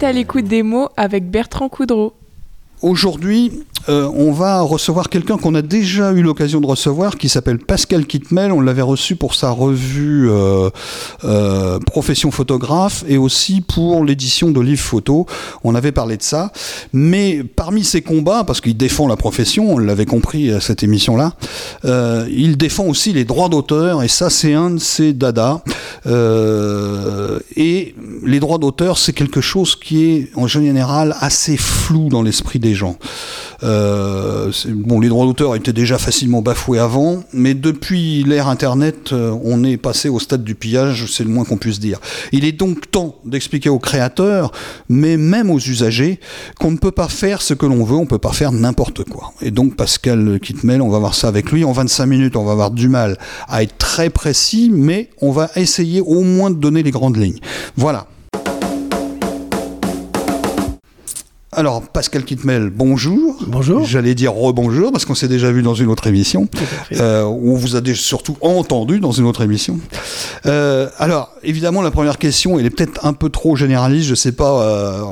À l'écoute des mots avec Bertrand Coudreau. Aujourd'hui, euh, on va recevoir quelqu'un qu'on a déjà eu l'occasion de recevoir, qui s'appelle Pascal Kitmel. On l'avait reçu pour sa revue euh, euh, Profession photographe et aussi pour l'édition de livres photos. On avait parlé de ça. Mais parmi ses combats, parce qu'il défend la profession, on l'avait compris à cette émission-là, il défend aussi les droits d'auteur et ça, c'est un de ses dadas. et les droits d'auteur, c'est quelque chose qui est en général assez flou dans l'esprit des gens. Bon, les droits d'auteur étaient déjà facilement bafoués avant, mais depuis l'ère Internet, euh, on est passé au stade du pillage, c'est le moins qu'on puisse dire. Il est donc temps d'expliquer aux créateurs, mais même aux usagers, qu'on ne peut pas faire ce que l'on veut, on ne peut pas faire n'importe quoi. Et donc Pascal Kitmel, on va voir ça avec lui. En 25 minutes, on va avoir du mal à être très précis, mais on va essayer au moins de donner les grandes lignes. Voilà. Alors, Pascal Kitmel, bonjour. Bonjour. J'allais dire rebonjour parce qu'on s'est déjà vu dans une autre émission. Euh, on vous a surtout entendu dans une autre émission. Euh, alors, évidemment, la première question, elle est peut-être un peu trop généraliste. Je ne sais pas, euh,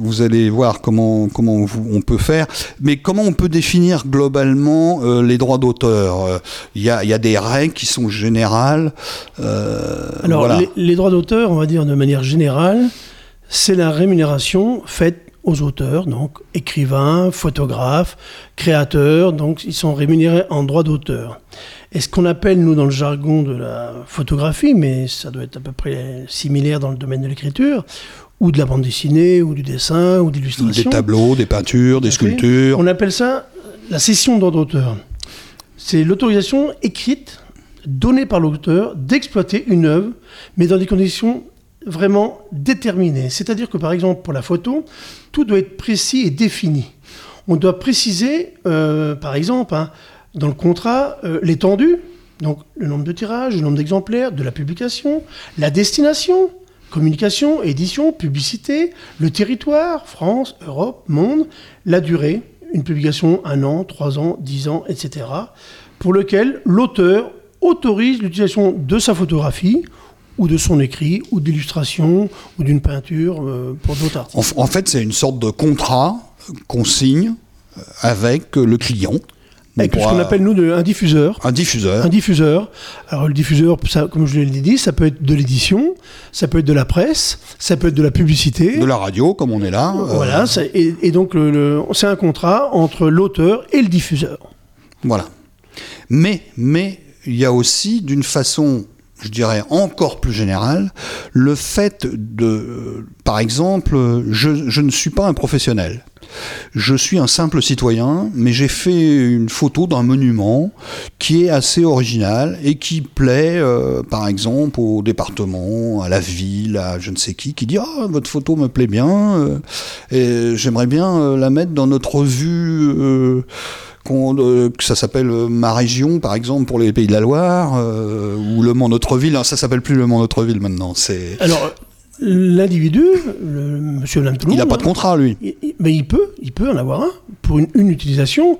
vous allez voir comment, comment on peut faire. Mais comment on peut définir globalement euh, les droits d'auteur? Il y a, y, a, des règles qui sont générales. alors, les, les droits d'auteur, on va dire de manière générale, c'est la rémunération faite aux auteurs, donc écrivains, photographes, créateurs, donc ils sont rémunérés en droit d'auteur. Et ce qu'on appelle, nous, dans le jargon de la photographie, mais ça doit être à peu près similaire dans le domaine de l'écriture, ou de la bande dessinée, ou du dessin, ou d'illustration. Des tableaux, des peintures, des sculptures. On appelle ça la cession droit d'auteur. C'est l'autorisation écrite, donnée par l'auteur, d'exploiter une œuvre, mais dans des conditions vraiment déterminé. C'est-à-dire que par exemple pour la photo, tout doit être précis et défini. On doit préciser, euh, par exemple, hein, dans le contrat, euh, l'étendue, donc le nombre de tirages, le nombre d'exemplaires, de la publication, la destination, communication, édition, publicité, le territoire, France, Europe, monde, la durée, une publication un an, trois ans, dix ans, etc., pour lequel l'auteur autorise l'utilisation de sa photographie ou de son écrit, ou d'illustration, ou d'une peinture euh, pour d'autres artistes. En, fait, c'est une sorte de contrat qu'on signe euh, avec le client. Avec ce qu'on appelle nous un diffuseur. Un diffuseur. Un diffuseur. Alors le diffuseur, ça, comme je l'ai dit, ça peut être de l'édition, ça peut être de la presse, ça peut être de la publicité. De la radio, comme on est là. Euh. Voilà, et, donc c'est un contrat entre l'auteur et le diffuseur. Voilà. Mais, mais il y a aussi, d'une façon je dirais encore plus général, le fait de, euh, par exemple, je, je, ne suis pas un professionnel. Je suis un simple citoyen, mais j'ai fait une photo d'un monument qui est assez original et qui plaît, euh, par exemple, au département, à la ville, à je ne sais qui, qui dit Ah, votre photo me plaît bien, euh, et j'aimerais bien la mettre dans notre revue euh, que ça s'appelle euh, Ma Région, par exemple, pour les Pays de la Loire, euh, ou Le Mans Notre Ville. Ça s'appelle plus Le Mans Notre Ville maintenant. C'est alors l'individu, Monsieur il n'a pas de contrat lui. mais il peut, il peut en avoir un pour une, utilisation.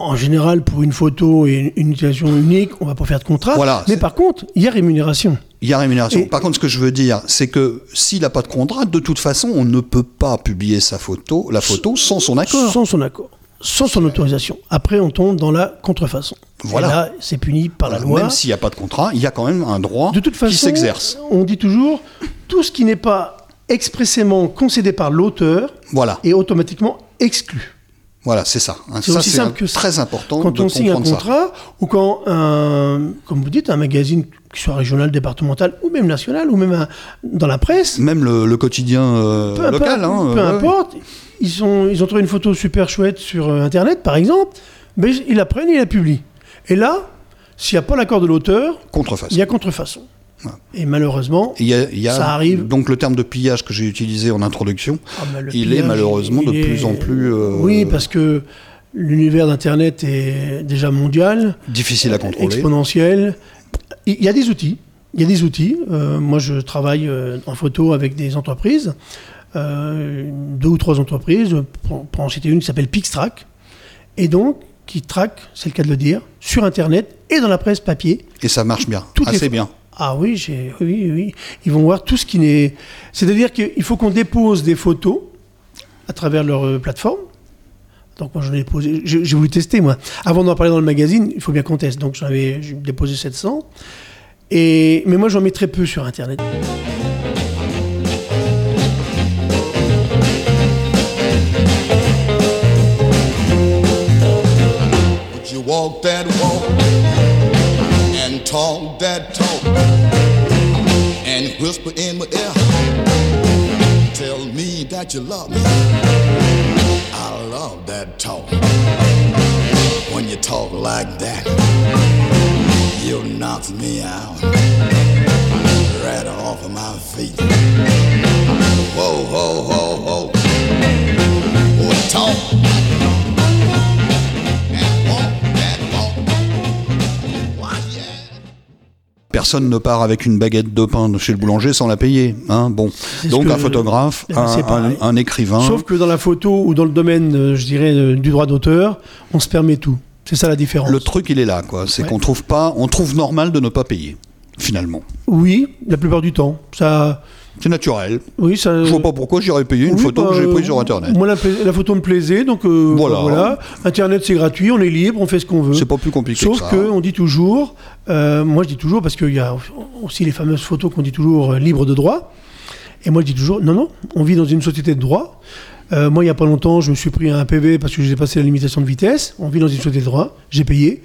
En général, pour une photo et une, utilisation unique, on va pas faire de contrat. Voilà, mais par contre, il y a rémunération. Il y a rémunération. Par contre, ce que je veux dire, c'est que s'il n'a pas de contrat, de toute façon, on ne peut pas publier sa photo, la photo, sans son accord. Sans son accord sans son autorisation. Après, on tombe dans la contrefaçon. Voilà. Et là, c'est puni par la loi. Même s'il n'y a pas de contrat, il y a quand même un droit de toute façon, qui s'exerce. On dit toujours, tout ce qui n'est pas expressément concédé par l'auteur voilà. est automatiquement exclu. Voilà, c'est ça. C'est aussi simple que très important. Quand on signe un contrat, ou quand, un, comme vous dites, un magazine, qui soit régional, départemental, ou même national, ou même dans la presse. Même le, quotidien euh, local. Hein, peu importe ils, ont, ils ont trouvé une photo super chouette sur euh, Internet, par exemple, mais ils la prennent et ils la publient. Et là, s'il n'y a pas l'accord de l'auteur, il y a contrefaçon. Et malheureusement, ça arrive. Donc le terme de pillage que j'ai utilisé en introduction, ah, il est malheureusement de plus en plus. Euh, oui, parce que l'univers d'Internet est déjà mondial. Difficile à contrôler. Exponentiel. Il y a des outils. Il y a des outils. Euh, moi, je travaille en photo avec des entreprises. Euh, deux ou trois entreprises, pour, en citer une qui s'appelle Pixtrack, et donc qui traque, c'est le cas de le dire, sur Internet et dans la presse papier. Et ça marche bien, assez bien. Ah oui, j'ai, oui, oui. Ils vont voir tout ce qui n'est. C'est-à-dire qu'il faut qu'on dépose des photos à travers leur euh, plateforme. Donc moi j'en ai déposé, j'ai voulu tester moi. Avant d'en parler dans le magazine, il faut bien qu'on teste. Donc j'en avais j'ai déposé 700. Et, mais moi j'en mets très peu sur Internet. Walk that walk and talk that talk and whisper in my ear? Tell me that you love me. I love that talk. When you talk like that, you knock me out right off of my feet. Whoa, whoa, whoa, whoa. Oh, talk. Personne ne part avec une baguette de pain de chez le boulanger sans la payer. Hein bon. Donc un photographe, un, écrivain. Sauf que dans la photo ou dans le domaine, euh, je dirais, euh, du droit d'auteur, on se permet tout. C'est ça la différence. Le truc, il est là, quoi. C'est Ouais. qu'on trouve pas, on trouve normal de ne pas payer, finalement. Oui, la plupart du temps. Ça, C'est naturel. oui, ça. Je vois pas pourquoi j'irais payer une Oui, photo bah, que j'ai euh, prise sur Internet. Moi, la, photo me plaisait, donc euh, Voilà. voilà. Internet, c'est gratuit, on est libre, on fait ce qu'on veut. C'est pas plus compliqué Sauf que ça. que on dit toujours, euh, moi je dis toujours, parce qu'il y a aussi les fameuses photos qu'on dit toujours euh, libres de droit. Et moi je dis toujours, non, non, on vit dans une société de droit. Moi, il n'y a pas longtemps, je me suis pris un PV parce que j'ai passé la limitation de vitesse. On vit dans une société de droit, j'ai payé.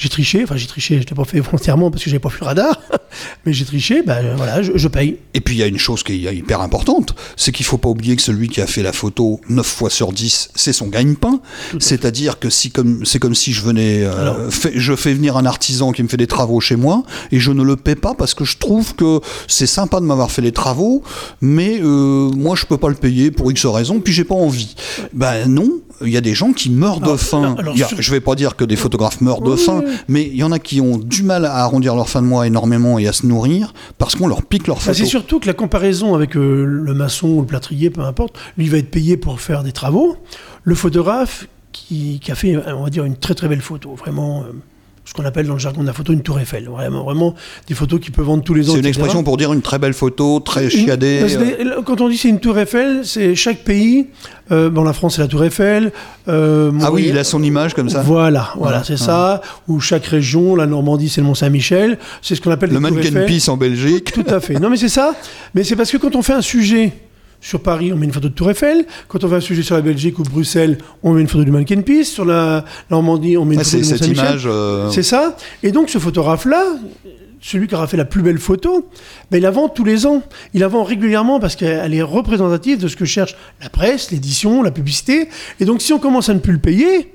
J'ai triché, enfin j'ai triché, je l'ai pas fait volontairement parce que j'avais pas vu le radar, mais j'ai triché, ben voilà, je, je paye. Et puis il y a une chose qui est hyper importante, c'est qu'il faut pas oublier que celui qui a fait la photo 9 fois sur 10, c'est son gagne-pain. C'est-à-dire que si comme c'est comme si je venais euh, Alors- fait- je fais venir un artisan qui me fait des travaux chez moi et je ne le paie pas parce que je trouve que c'est sympa de m'avoir fait les travaux, mais euh, moi je peux pas le payer pour X raisons, puis j'ai pas envie. Ben non, il y a des gens qui meurent de faim. alors, a- je vais pas dire que des photographes meurent de Oui, faim, oui. Mais il y en a qui ont du mal à arrondir leur fin de mois énormément et à se nourrir parce qu'on leur pique leur photo. c'est surtout que la comparaison avec euh, le maçon ou le plâtrier, peu importe, lui va être payé pour faire des travaux. Le photographe qui, qui a fait, on va dire, une très très belle photo, vraiment, euh, ce qu'on appelle dans le jargon de la photo une tour Eiffel. Vraiment, vraiment des photos qui peuvent vendre tous les ans. C'est une etc. expression pour dire une très belle photo, très chiadée. euh, Quand on dit c'est une tour Eiffel, c'est chaque pays. euh, bon, la France c'est la tour Eiffel. euh, Ah oui, il a son image comme ça. Voilà, voilà, c'est ça. Ou chaque région, la Normandie c'est le Mont Saint-Michel. C'est ce qu'on appelle Le Eiffel. Peace en Belgique. Tout à fait. Non, mais c'est ça. Mais c'est parce que quand on fait un sujet sur Paris, on met une photo de Tour Eiffel. Quand on fait un sujet sur la Belgique ou Bruxelles, on met une photo du Mannequin Peace. Sur la Normandie, on met une Ah, photo c'est du cette image. euh, C'est ça. Et donc, ce photographe-là, celui qui aura fait la plus belle photo, ben, il la vend tous les ans. Il la vend régulièrement parce qu'elle est représentative de ce que cherche la presse, l'édition, la publicité. Et donc, si on commence à ne plus le payer,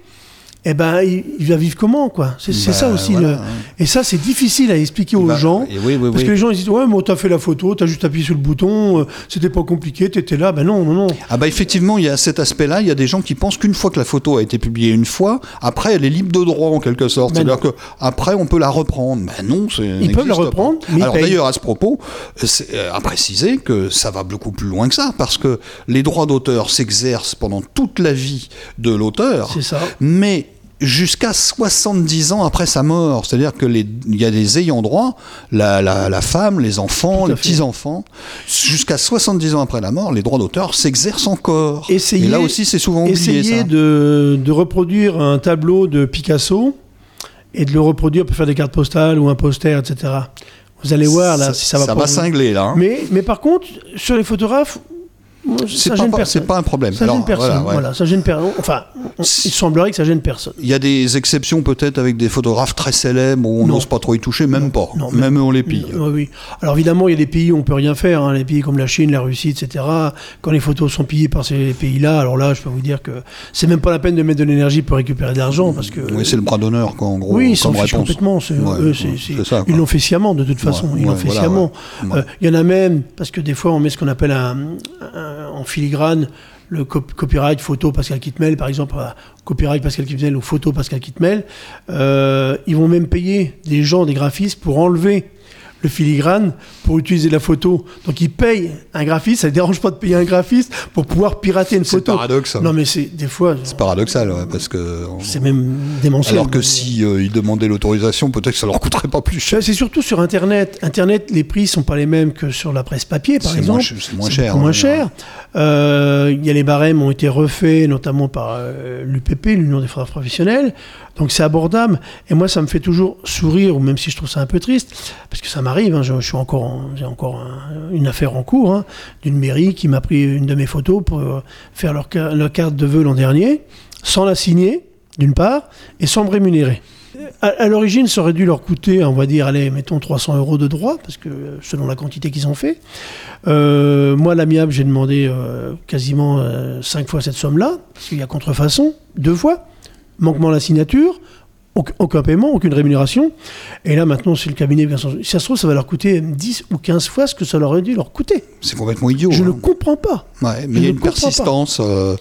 eh ben, il, il va vivre comment, quoi? C'est Bah, ça aussi. voilà, le- hein. Et ça, c'est difficile à expliquer aux bah, gens. et oui, oui, Parce oui. que les gens ils disent ouais mais t'as fait la photo, t'as juste appuyé sur le bouton, euh, c'était pas compliqué, t'étais là, ben non non non. Ah bah effectivement, il y a cet aspect-là. Il y a des gens qui pensent qu'une fois que la photo a été publiée une fois, après elle est libre de droit en quelque sorte. Ben C'est-à-dire que après on peut la reprendre. Ben non, c'est. Ils peuvent la reprendre, mais Alors d'ailleurs à ce propos, c'est euh, à préciser que ça va beaucoup plus loin que ça parce que les droits d'auteur s'exercent pendant toute la vie de l'auteur. C'est ça. mais jusqu'à 70 ans après sa mort. C'est-à-dire que les- il y a des ayants droit, la, la- la femme, les enfants, les petits-enfants. Jusqu'à 70 ans après la mort, les droits d'auteur s'exercent encore. Essayez- Et là aussi, c'est souvent oublié Essayez de, de reproduire un tableau de Picasso et de le reproduire pour faire des cartes postales ou un poster, etc. Vous allez voir là si ça va ça pas va cingler là. hein. Mais, mais par contre, sur les photographes, ça pas, gêne pas- personne. c'est pas un problème. Ça Alors, gêne personne. voilà, ouais. Voilà, ça gêne personne. Enfin, il semblerait que ça gêne personne. Il y a des exceptions peut-être avec des photographes très célèbres où on n'ose pas trop y toucher, même pas. non, même eux on les pille. Oui, oui. Alors évidemment, il y a des pays où on peut rien faire, hein, les pays comme la Chine, la Russie, etc. Quand les photos sont pillées par ces pays-là, alors là, je peux vous dire que c'est même pas la peine de mettre de l'énergie pour récupérer de l'argent, parce que Oui, c'est le bras d'honneur, quoi, en gros. oui, ils s'en fichent complètement. c'est- Ouais, eux, ouais, c'est- c'est- c'est ça, quoi. ils l'ont fait sciemment, de toute façon. Ouais, ils l'ont fait voilà, sciemment. Euh, Il y en a même, parce que des fois, on met ce qu'on appelle un, un- en filigrane le cop- copyright photo Pascal Kitmel, par exemple, euh, copyright Pascal Kitmel ou photo Pascal Kitmel. Euh, ils vont même payer des gens, des graphistes, pour enlever le filigrane pour utiliser la photo. Donc ils payent un graphiste, ça ne dérange pas de payer un graphiste pour pouvoir pirater une C'est photo. paradoxe. hein. Non mais c'est des fois, C'est paradoxal, ouais, parce que. c'est même démentiel. Alors que si euh, ils demandaient l'autorisation, peut-être que ça leur coûterait pas plus cher. C'est surtout sur Internet. Internet, les prix sont pas les mêmes que sur la presse papier, par C'est exemple. c'est moins cher, moins. Euh, Il y a les barèmes ont été refaits, notamment par euh, l'UPP, l'Union des photographes professionnels. Donc c'est abordable. Et moi, ça me fait toujours sourire, ou même si je trouve ça un peu triste, parce que ça m'arrive. hein, encore, en- j'ai encore un- une affaire en cours hein, d'une mairie qui m'a pris une de mes photos pour euh, faire leur, leur carte de vœux l'an dernier, sans la signer, d'une part, et sans me rémunérer. À, l'origine, ça aurait dû leur coûter, on va dire, allez, mettons 300 euros de droits, parce que euh, selon la quantité qu'ils ont fait. Euh, moi, l'amiable, j'ai demandé euh, quasiment 5 fois cette somme-là, parce qu'il y a contrefaçon, deux fois, manquement à la signature, auc- aucun paiement, aucune rémunération. Et là, maintenant, c'est le cabinet. Si ça se trouve, ça va leur coûter 10 ou 15 fois ce que ça leur aurait dû leur coûter. C'est complètement idiot. Je hein. ne comprends pas. Ouais, mais il y a ne une persistance. euh,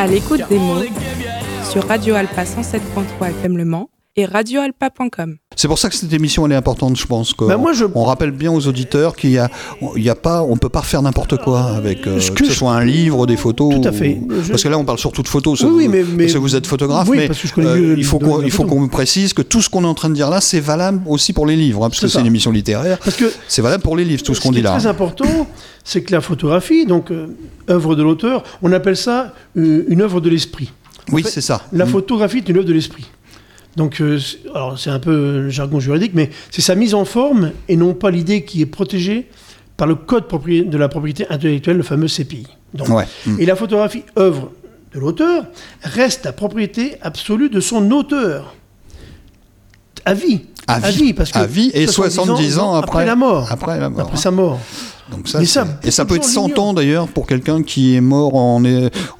À l'écoute des mots sur Radio Alpa 107.3 FM Le Mans et radioalpa.com. C'est pour ça que cette émission elle est importante, je pense. Que Bah, moi, je- On rappelle bien aux auditeurs qu'il y a, il y a pas, on peut pas faire n'importe quoi avec euh, Ce que, que ce je- soit un livre, des photos. Tout à fait. ou- Je- Parce que là, on parle surtout de photos. Oui, mais- mais- parce que vous êtes photographe, Oui, mais parce que je connais euh, il faut qu'on, il faut qu'on précise que tout ce qu'on est en train de dire là, c'est valable aussi pour les livres, hein, parce que C'est une émission littéraire. Parce que C'est valable pour les livres, tout ce qu'on qui dit est là. très important, c'est que la photographie, donc euh, œuvre de l'auteur, on appelle ça une œuvre de l'esprit. En Oui, fait, c'est ça. La Mm. photographie est une œuvre de l'esprit. Donc, euh, c'est- alors c'est un peu le jargon juridique, mais c'est sa mise en forme et non pas l'idée qui est protégée par le code de la propriété intellectuelle, le fameux CPI. Donc, Ouais. Mm. Et la photographie, œuvre de l'auteur, reste la propriété absolue de son auteur. À vie. À vie. parce que À vie et 70 ans après- la mort. après la mort, Après hein. sa mort. Donc ça, Mais c'est- ça, et ça peut être de gens 100 l'ignorent. ans d'ailleurs pour quelqu'un qui est mort en,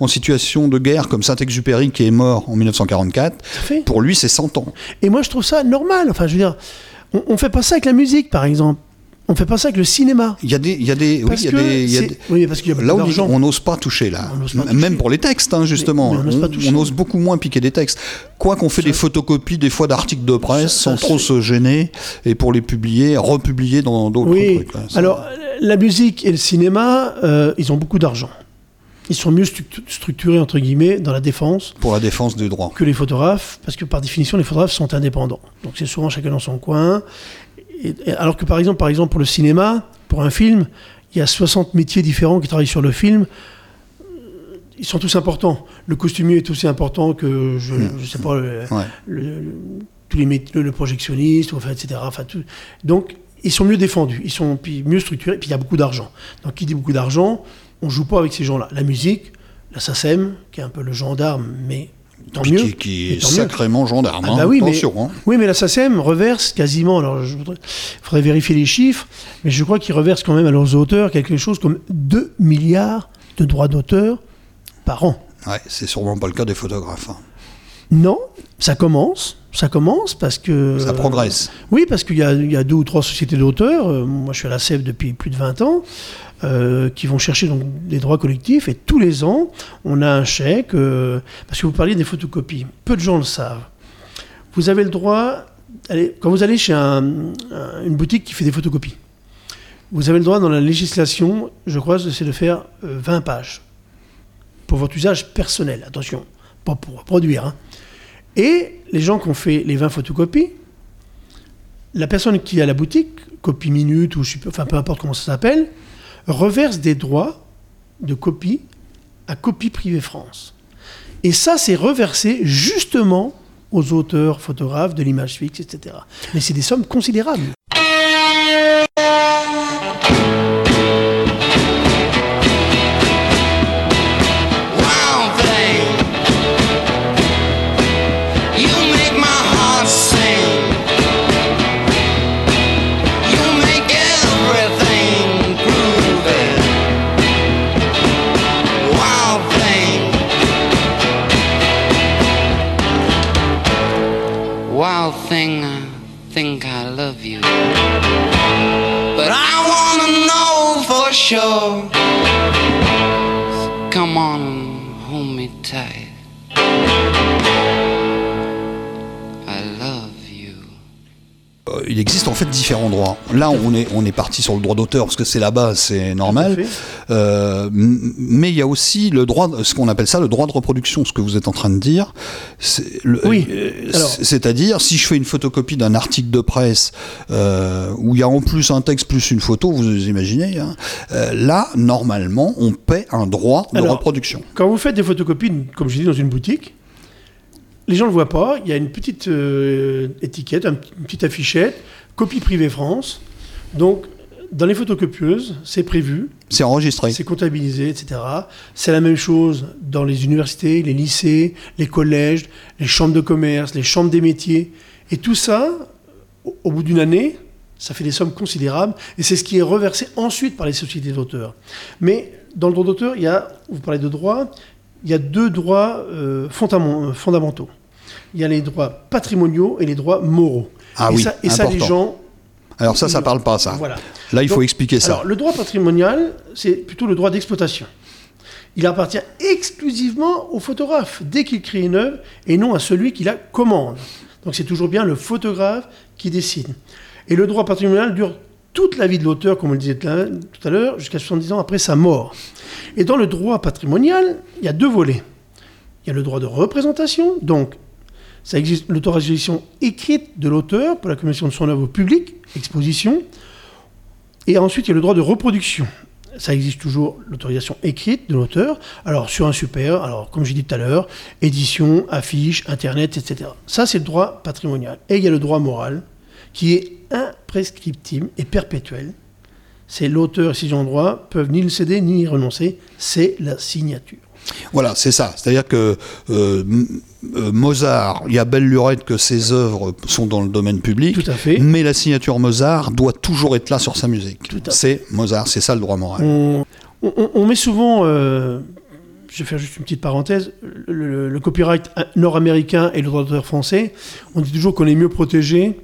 en situation de guerre, comme Saint-Exupéry qui est mort en 1944. Tout à fait. Pour lui, c'est 100 ans. Et moi, je trouve ça normal. Enfin, je veux dire, on, on fait pas ça avec la musique, par exemple. On fait pas ça avec le cinéma. Il y a des, il y a des, oui, Parce il y a que des, il y a c'est- des- oui, parce qu'il y a beaucoup là on d'argent. on n'ose pas toucher là, On même pour les textes hein, justement, Mais- mais on ose beaucoup moins piquer des textes. Quoi qu'on fait des photocopies des fois d'articles de presse Ça- sans trop se gêner et pour les publier, republier dans d'autres Oui. trucs. là. Ça- Alors, la musique et le cinéma, euh, ils ont beaucoup d'argent. Ils sont mieux structu- structurés, entre guillemets, dans la défense pour la défense des droits. que les photographes, parce que par définition, les photographes sont indépendants. Donc c'est souvent chacun dans son coin. Et- et alors que par exemple, par exemple, pour le cinéma, pour un film, il y a 60 métiers différents qui travaillent sur le film. Ils sont tous importants. Le costumier est aussi important que, je, je sais pas, le, Ouais. le- le- tous les métiers, le, projectionniste, enfin, etc. Enfin, tout. Donc, ils sont mieux défendus, ils sont mieux structurés, puis il y a beaucoup d'argent. Donc, qui dit beaucoup d'argent, on joue pas avec ces gens-là. La musique, la SACEM, qui est un peu le gendarme, mais tant mieux. qui, est tant mieux. sacrément gendarme. Ah hein, bah oui, mais- hein. Oui, mais la SACEM reverse quasiment, alors il faudrait vérifier les chiffres, mais je crois qu'ils reversent quand même à leurs auteurs quelque chose comme 2 milliards de droits d'auteur par an. Ouais, c'est sûrement pas le cas des photographes. hein. Non, ça commence, ça commence parce que... Ça progresse. Oui, parce qu'il y, a- il y a deux ou trois sociétés d'auteurs, euh, moi je suis à la CEF depuis plus de 20 ans, euh, qui vont chercher donc des droits collectifs, et tous les ans, on a un chèque, euh, parce que vous parliez des photocopies, peu de gens le savent. Vous avez le droit, allez, quand vous allez chez un- un- une boutique qui fait des photocopies, vous avez le droit dans la législation, je crois, c'est de faire euh, 20 pages, pour votre usage personnel, attention, pas pour produire. hein. Et les gens qui ont fait les 20 photocopies, la personne qui à la boutique, copie minute ou enfin peu importe comment ça s'appelle, reverse des droits de copie à Copie Privée France. Et ça, c'est reversé justement aux auteurs, photographes de l'image fixe, etc. Mais c'est des sommes considérables. Il existe en fait différents droits. Là, on est, on est parti sur le droit d'auteur parce que c'est là-bas, c'est normal. Euh, mais il y a aussi le droit, ce qu'on appelle ça le droit de reproduction, ce que vous êtes en train de dire. Le- Oui. euh, C'est-à-dire, si je fais une photocopie d'un article de presse euh, où il y a en plus un texte plus une photo, vous imaginez, hein, euh, là, normalement, on paie un droit de Alors, reproduction. Quand vous faites des photocopies, comme je dis, dans une boutique, les gens ne le voient pas. Il y a une petite euh, étiquette, une petite affichette, copie privée France. Donc, dans les photocopieuses, c'est prévu, C'est enregistré. c'est comptabilisé, etc. C'est la même chose dans les universités, les lycées, les collèges, les chambres de commerce, les chambres des métiers. Et tout ça, au, bout d'une année, ça fait des sommes considérables. Et c'est ce qui est reversé ensuite par les sociétés d'auteurs. Mais dans le droit d'auteur, il y a, vous parlez de droit, il y a deux droits euh, fondamentaux. Il y a les droits patrimoniaux et les droits moraux. Ah et oui, ça, et ça, les gens Alors ça, ça parle pas, ça. Voilà. Là, il faut expliquer ça. Alors, le droit patrimonial, c'est plutôt le droit d'exploitation. Il appartient exclusivement au photographe dès qu'il crée une œuvre et non à celui qui la commande. Donc c'est toujours bien le photographe qui décide. Et le droit patrimonial dure toute la vie de l'auteur, comme on le disait tout à l'heure, jusqu'à 70 ans après sa mort. Et dans le droit patrimonial, il y a deux volets. Il y a le droit de représentation, donc ça existe l'autorisation écrite de l'auteur pour la commission de son œuvre au public, exposition. Et ensuite, il y a le droit de reproduction. Ça existe toujours l'autorisation écrite de l'auteur, alors sur un super, alors comme j'ai dit tout à l'heure, édition, affiche, internet, etc. Ça, c'est le droit patrimonial. Et il y a le droit moral, qui est imprescriptible et perpétuel. C'est l'auteur et ses droit peuvent ni le céder ni y renoncer. C'est la signature. Voilà, c'est ça. C'est-à-dire que euh, euh, Mozart, il y a belle lurette que ses œuvres sont dans le domaine public, Tout à fait. mais la signature Mozart doit toujours être là sur sa musique. C'est Mozart, c'est ça le droit moral. On, on- on met souvent, euh, je vais faire juste une petite parenthèse, le, le- le copyright nord-américain et le droit d'auteur français, on dit toujours qu'on est mieux protégé.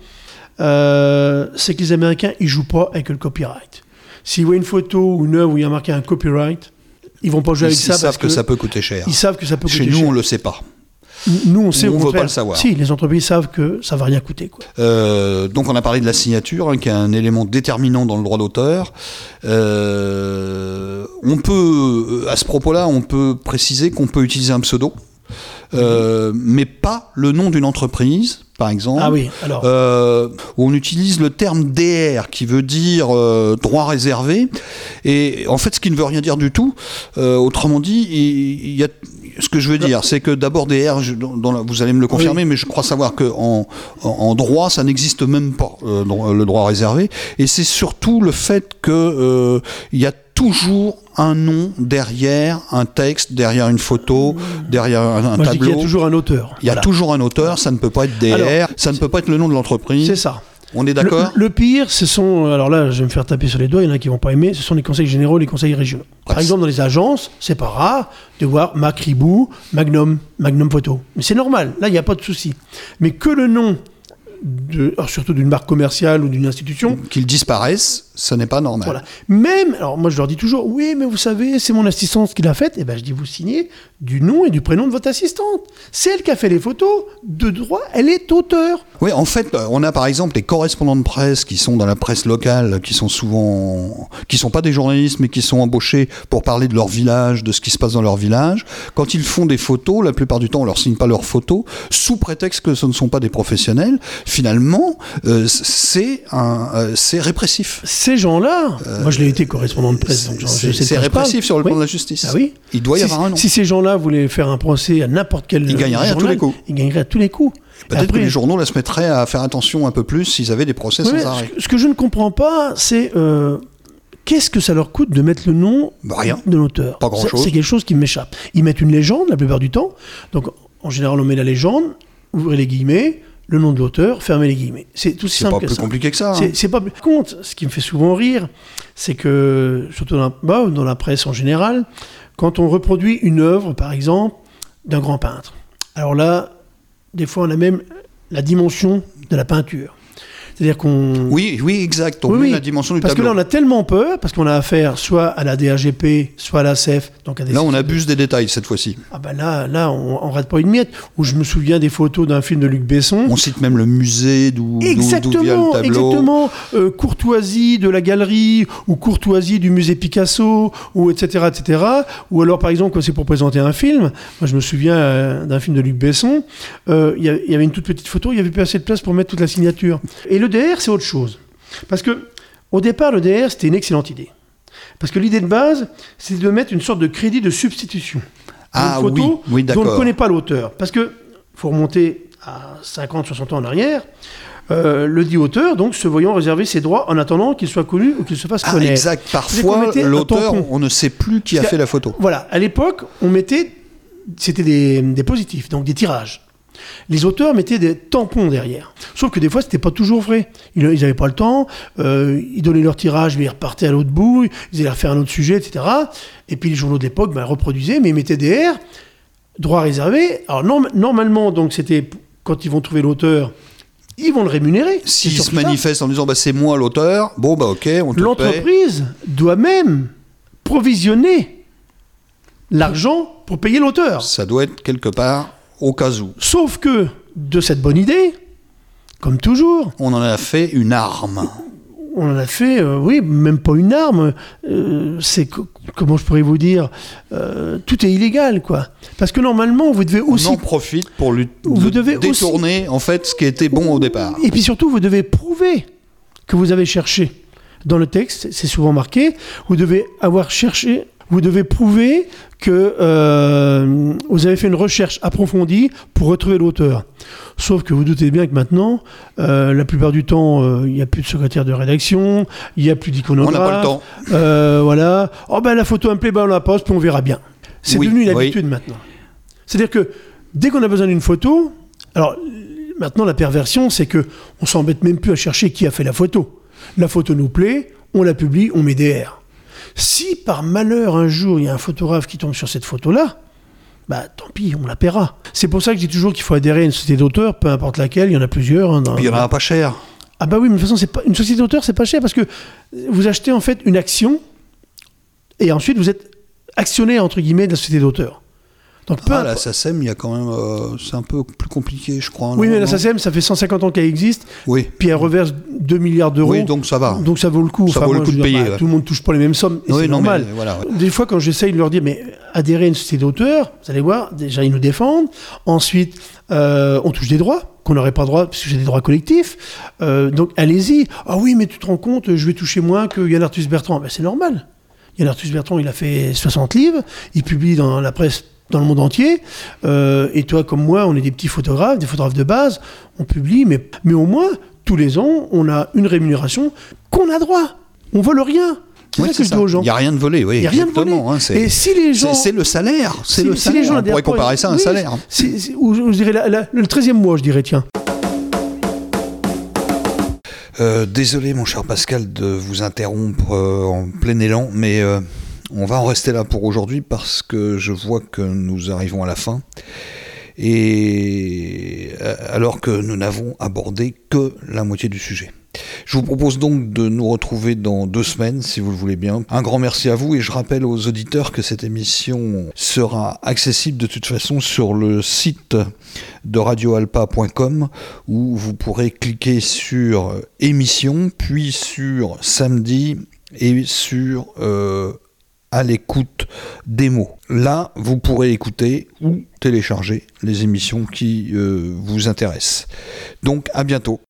Euh, c'est que les Américains, ils jouent pas avec le copyright. S'ils voient une photo ou une œuvre où il y a marqué un copyright, ils vont pas jouer Ils, avec ça savent parce que, ça peut coûter cher. ils savent que ça peut Chez coûter nous, cher. on le sait pas. Nous, on sait on veut pas le savoir. Si, les entreprises savent que ça va rien coûter. Quoi. Euh, donc on a parlé de la signature, hein, qui est un élément déterminant dans le droit d'auteur. Euh, on peut, à ce propos-là, on peut préciser qu'on peut utiliser un pseudo, euh, mais pas le nom d'une entreprise, par exemple. Ah oui, alors. Euh, on utilise le terme DR qui veut dire euh, droit réservé et en fait ce qui ne veut rien dire du tout euh, autrement dit il, y a ce que je veux dire c'est que d'abord DR je- dans- la- vous allez me le confirmer mais je crois savoir que en, en, en droit ça n'existe même pas euh, le droit réservé et c'est surtout le fait que euh, il y a toujours un nom derrière un texte, derrière une photo, derrière un, un Moi, je dis qu'il y tableau. a toujours un auteur. Il y a Voilà. toujours un auteur, ça ne peut pas être DR, Alors, ça ne peut pas être le nom de l'entreprise. C'est ça. On est d'accord le, le pire, ce sont. Alors là, je vais me faire taper sur les doigts, il y en a qui vont pas aimer, ce sont les conseils généraux, les conseils régionaux. Par Bref. exemple, dans les agences, c'est pas rare de voir Mac Ribou, Magnum, Magnum Photo. Mais c'est normal, là, il n'y a pas de souci. Mais que le nom, de, alors surtout d'une marque commerciale ou d'une institution, Qu'ils disparaissent, ce n'est pas normal. voilà. Même, alors moi je leur dis toujours, oui, mais vous savez, c'est mon assistante qui l'a faite. Et ben je dis, vous signez du nom et du prénom de votre assistante. C'est elle qui a fait les photos. De droit, elle est auteur. Oui, en fait, euh, on a par exemple les correspondants de presse qui sont dans la presse locale, qui sont souvent, qui sont pas des journalistes, mais qui sont embauchés pour parler de leur village, de ce qui se passe dans leur village. Quand ils font des photos, la plupart du temps, on leur signe pas leurs photos, sous prétexte que ce ne sont pas des professionnels. Finalement, euh, c'est un, euh, c'est répressif. Ces gens-là, moi je l'ai été correspondant de presse, donc C'est répressif sur le Oui. plan de la justice. Ah oui Il doit y si, avoir un nom. Si ces gens-là voulaient faire un procès à n'importe quel Ils gagneraient à tous les coups. Ils gagneraient à tous les coups. Peut-être que les journaux là, se mettraient à faire attention un peu plus s'ils avaient des procès Ouais, sans arrêt. ce que je ne comprends pas, c'est euh, qu'est-ce que ça leur coûte de mettre le nom Bah, rien. de l'auteur? Pas grand-chose. C'est quelque chose qui m'échappe. Ils mettent une légende la plupart du temps. Donc en général, on met la légende, ouvrez les guillemets, le nom de l'auteur, fermez les guillemets. C'est tout aussi C'est simple pas que plus ça. compliqué que ça. hein. C'est- pas plus. Par contre, ce qui me fait souvent rire, c'est que, surtout dans la, bah, dans la presse en général, quand on reproduit une œuvre, par exemple, d'un grand peintre. Alors là, des fois, on a même la dimension de la peinture. C'est-à-dire qu'on. Oui, oui, exact. On Oui, met oui. la dimension du Parce que tableau. là, on a tellement peur, parce qu'on a affaire soit à la DAGP, soit à la CEF, donc à des Là, on abuse des détails cette fois-ci. Ah ben là, là, on, on rate pas une miette. Où je me souviens des photos d'un film de Luc Besson. On cite même le musée d'où d'où vient Exactement, le tableau. exactement. Euh, courtoisie de la galerie ou courtoisie du musée Picasso ou etc etc. Ou alors par exemple quand c'est pour présenter un film, moi je me souviens euh, d'un film de Luc Besson. euh, Il y, avait une toute petite photo, il y avait pas assez de place pour mettre toute la signature. Et le DR c'est autre chose, parce que au départ le DR c'était une excellente idée. Parce que l'idée de base, c'est de mettre une sorte de crédit de substitution. Ah Une photo oui, oui, dont on ne connaît pas l'auteur. Parce que faut remonter à 50, 60 ans en arrière. euh, le dit auteur, donc, se voyant réserver ses droits en attendant qu'il soit connu ou qu'il se fasse Ah, connaître. exact. Parfois, l'auteur, on ne sait plus qui a fait la photo. Voilà, à l'époque, on mettait, c'était des, des positifs, donc des tirages. Les auteurs mettaient des tampons derrière. Sauf que des fois, c'était pas toujours vrai. Ils n'avaient pas le temps, euh, ils donnaient leur tirage, mais ils repartaient à l'autre bout, ils allaient refaire un autre sujet, etc. Et puis les journaux de l'époque ben, reproduisaient, mais ils mettaient des R, droit réservé. Alors norm- normalement, donc c'était quand ils vont trouver l'auteur, ils vont le rémunérer. S'il se manifeste en disant bah, c'est moi l'auteur, bon bah ok, on te le. L'entreprise doit même provisionner l'argent pour payer l'auteur. Ça doit être quelque part au cas où. Sauf que de cette bonne idée, comme toujours, On en a fait une arme. on en a fait, euh, oui, même pas une arme. euh, c'est co- comment je pourrais vous dire, euh, tout est illégal, quoi. Parce que normalement, vous devez On aussi en profite pour lui Vous de devez aussi- détourner en fait ce qui était bon au départ. Et puis surtout, vous devez prouver que vous avez cherché. Dans le texte, c'est souvent marqué, vous devez avoir cherché, vous devez prouver que euh, vous avez fait une recherche approfondie pour retrouver l'auteur. Sauf que vous doutez bien que maintenant, euh, la plupart du temps, euh, il n'y a plus de secrétaire de rédaction, il n'y a plus On d'iconographe. n'a pas le temps. Voilà. Oh ben la photo me plaît, ben on la poste, puis on verra bien. C'est Oui, devenu une oui. habitude maintenant. C'est-à-dire que dès qu'on a besoin d'une photo, alors maintenant la perversion, c'est que on s'embête même plus à chercher qui a fait la photo. La photo nous plaît, on la publie, on met des R. Si par malheur un jour il y a un photographe qui tombe sur cette photo-là, bah tant pis, on la paiera. C'est pour ça que je dis toujours qu'il faut adhérer à une société d'auteur, peu importe laquelle, il y en a plusieurs. hein, dans- il y en a pas cher. ah bah oui, mais de toute façon, c'est pas une société d'auteur, c'est pas cher parce que vous achetez en fait une action et ensuite vous êtes actionnaire entre guillemets de la société d'auteur. Donc peu Ah, la SACEM, il y a quand même. euh, c'est un peu plus compliqué, je crois. Oui, mais la SACEM, ça fait 150 ans qu'elle existe, Oui. puis elle reverse 2 milliards d'euros. Oui, donc ça va. Donc ça vaut le coup. Ça vaut le coup de dire, payer, bah, ouais. Tout le monde touche pas les mêmes sommes. et Oui, c'est mais normal. voilà, ouais. Des fois, quand j'essaye de leur dire, mais adhérer à une société d'auteur, vous allez voir, déjà ils nous défendent. Ensuite, euh, on touche des droits qu'on n'aurait pas droit, parce que j'ai des droits collectifs. Euh, donc allez-y. Ah oui, mais tu te rends compte, je vais toucher moins que Yann Arthus Bertrand. Ben, c'est normal. Yann Arthus Bertrand, il a fait 60 livres, il publie dans la presse dans le monde entier. Euh, et toi, comme moi, on est des petits photographes, des photographes de base, on publie, mais, mais au moins, tous les ans, on a une rémunération qu'on a droit. On vole rien. C'est Ouais, ça que je dis aux gens. Il n'y a rien de volé, oui. Il y a rien de volé. hein, c'est- et si les gens. c'est c'est le salaire. C'est si- le si salaire. les gens On pourrait comparer ça à un oui, salaire. c'est- c'est- ou je, je dirais la- la- le 13e mois, je dirais, tiens. Euh, désolé, mon cher Pascal, de vous interrompre euh, en plein élan, mais on va en rester là pour aujourd'hui parce que je vois que nous arrivons à la fin. Et euh, alors que nous n'avons abordé que la moitié du sujet. Je vous propose donc de nous retrouver dans deux semaines, si vous le voulez bien. Un grand merci à vous et je rappelle aux auditeurs que cette émission sera accessible de toute façon sur le site de radioalpa.com où vous pourrez cliquer sur émission, puis sur samedi et sur euh, à l'écoute des mots. Là, vous pourrez écouter ou télécharger les émissions qui euh, vous intéressent. Donc à bientôt.